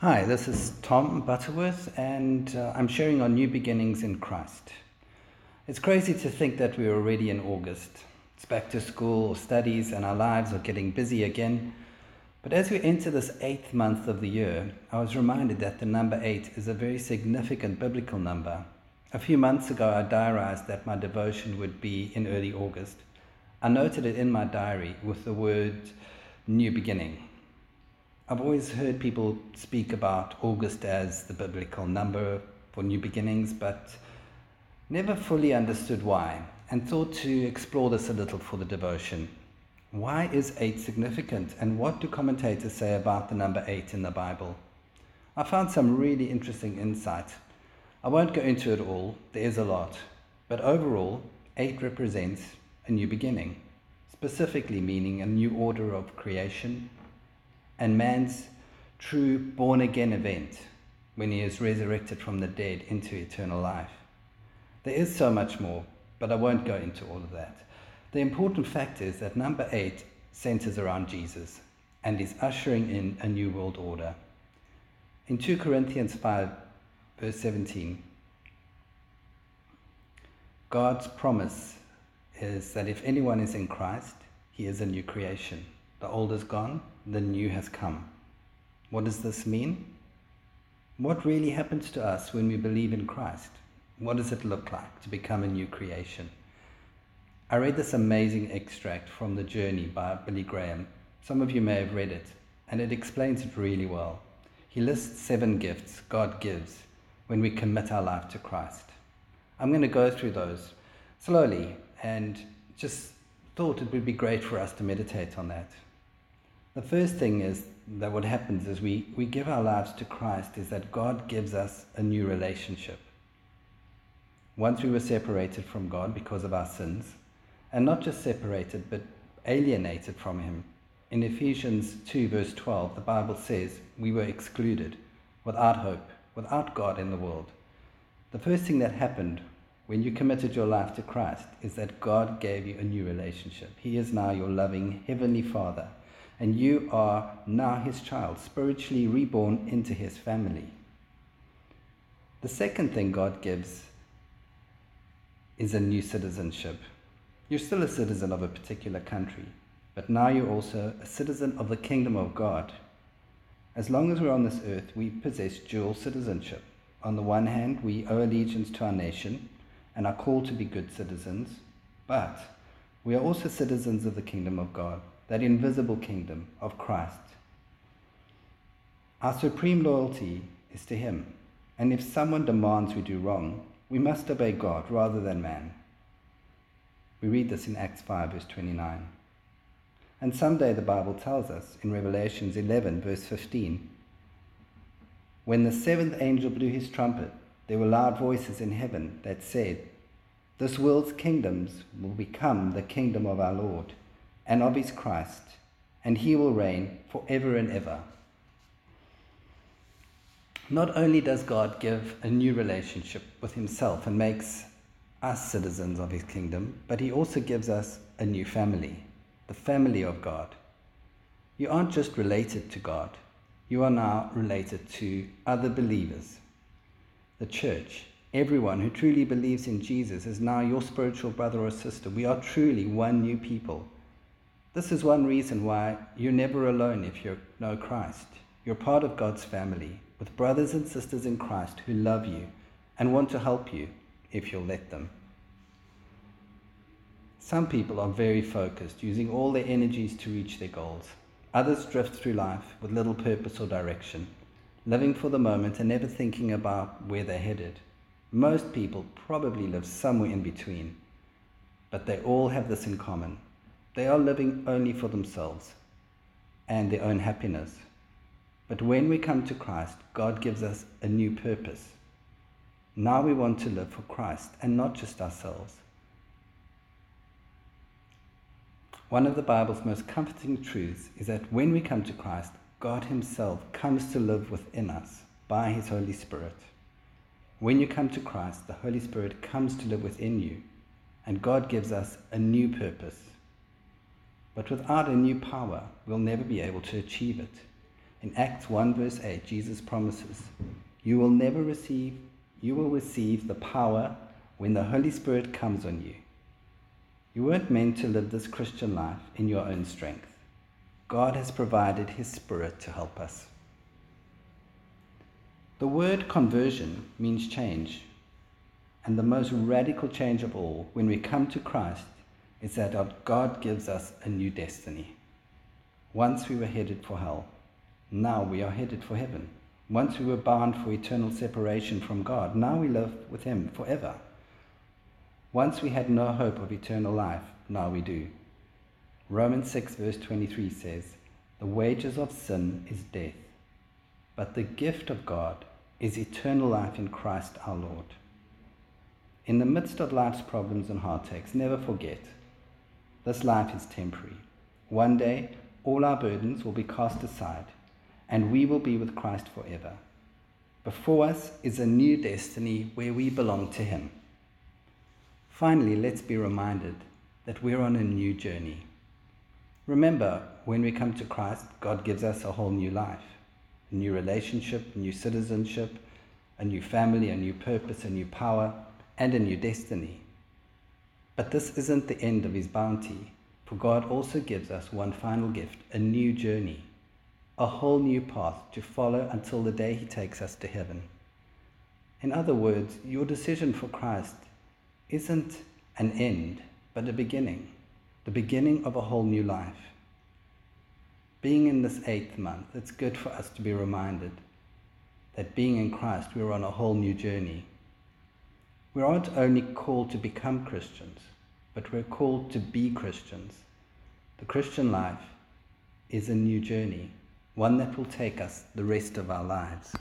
Hi, this is Tom Butterworth, and uh, I'm sharing on New Beginnings in Christ. It's crazy to think that we're already in August. It's back to school, studies, and our lives are getting busy again. But as we enter this eighth month of the year, I was reminded that the number eight is a very significant biblical number. A few months ago, I diarized that my devotion would be in early August. I noted it in my diary with the word new beginning. I've always heard people speak about August as the biblical number for new beginnings, but never fully understood why, and thought to explore this a little for the devotion. Why is 8 significant, and what do commentators say about the number 8 in the Bible? I found some really interesting insight. I won't go into it all, there is a lot, but overall, 8 represents a new beginning, specifically meaning a new order of creation and man's true born again event when he is resurrected from the dead into eternal life. There is so much more, but I won't go into all of that. The important fact is that number eight centers around Jesus and is ushering in a new world order. In 2 Corinthians 5, verse 17, God's promise is that if anyone is in Christ, he is a new creation. The old is gone, the new has come. What does this mean? What really happens to us when we believe in Christ? What does it look like to become a new creation? I read this amazing extract from The Journey by Billy Graham. Some of you may have read it, and it explains it really well. He lists seven gifts God gives when we commit our life to Christ. I'm going to go through those slowly and just thought it would be great for us to meditate on that. The first thing is that what happens is we, we give our lives to Christ is that God gives us a new relationship. Once we were separated from God because of our sins, and not just separated, but alienated from Him. In Ephesians 2, verse 12, the Bible says we were excluded, without hope, without God in the world. The first thing that happened when you committed your life to Christ is that God gave you a new relationship. He is now your loving Heavenly Father and you are now his child, spiritually reborn into his family. The second thing God gives is a new citizenship. You're still a citizen of a particular country, but now you're also a citizen of the kingdom of God. As long as we're on this earth, we possess dual citizenship. On the one hand, we owe allegiance to our nation and are called to be good citizens, but we are also citizens of the kingdom of God that invisible kingdom of Christ. Our supreme loyalty is to Him, and if someone demands we do wrong, we must obey God rather than man. We read this in Acts 5, verse 29. And someday the Bible tells us in Revelations 11, verse 15 when the seventh angel blew his trumpet, there were loud voices in heaven that said, This world's kingdoms will become the kingdom of our Lord and of his Christ, and he will reign forever and ever. Not only does God give a new relationship with himself and makes us citizens of his kingdom, but he also gives us a new family, the family of God. You aren't just related to God, you are now related to other believers. The church, everyone who truly believes in Jesus, is now your spiritual brother or sister. We are truly one new people this is one reason why you're never alone if you know Christ. You're part of God's family with brothers and sisters in Christ who love you and want to help you if you'll let them. Some people are very focused, using all their energies to reach their goals. Others drift through life with little purpose or direction, living for the moment and never thinking about where they're headed. Most people probably live somewhere in between, but they all have this in common they are living only for themselves and their own happiness. But when we come to Christ, God gives us a new purpose. Now we want to live for Christ and not just ourselves. One of the Bible's most comforting truths is that when we come to Christ, God Himself comes to live within us by His Holy Spirit. When you come to Christ, the Holy Spirit comes to live within you, and God gives us a new purpose. But without a new power, we'll never be able to achieve it. In Acts 1 verse 8, Jesus promises, You will never receive, you will receive the power when the Holy Spirit comes on you. You weren't meant to live this Christian life in your own strength. God has provided His Spirit to help us. The word conversion means change. And the most radical change of all, when we come to Christ, is that God gives us a new destiny. Once we were headed for hell, now we are headed for heaven. Once we were bound for eternal separation from God, now we live with Him forever. Once we had no hope of eternal life, now we do. Romans 6, verse 23 says, The wages of sin is death, but the gift of God is eternal life in Christ our Lord. In the midst of life's problems and heartaches, never forget this life is temporary. One day, all our burdens will be cast aside, and we will be with Christ forever. Before us is a new destiny where we belong to Him. Finally, let's be reminded that we're on a new journey. Remember, when we come to Christ, God gives us a whole new life a new relationship, a new citizenship, a new family, a new purpose, a new power, and a new destiny. But this isn't the end of His bounty, for God also gives us one final gift a new journey, a whole new path to follow until the day He takes us to heaven. In other words, your decision for Christ isn't an end, but a beginning, the beginning of a whole new life. Being in this eighth month, it's good for us to be reminded that being in Christ, we're on a whole new journey. We aren't only called to become Christians, but we're called to be Christians. The Christian life is a new journey, one that will take us the rest of our lives.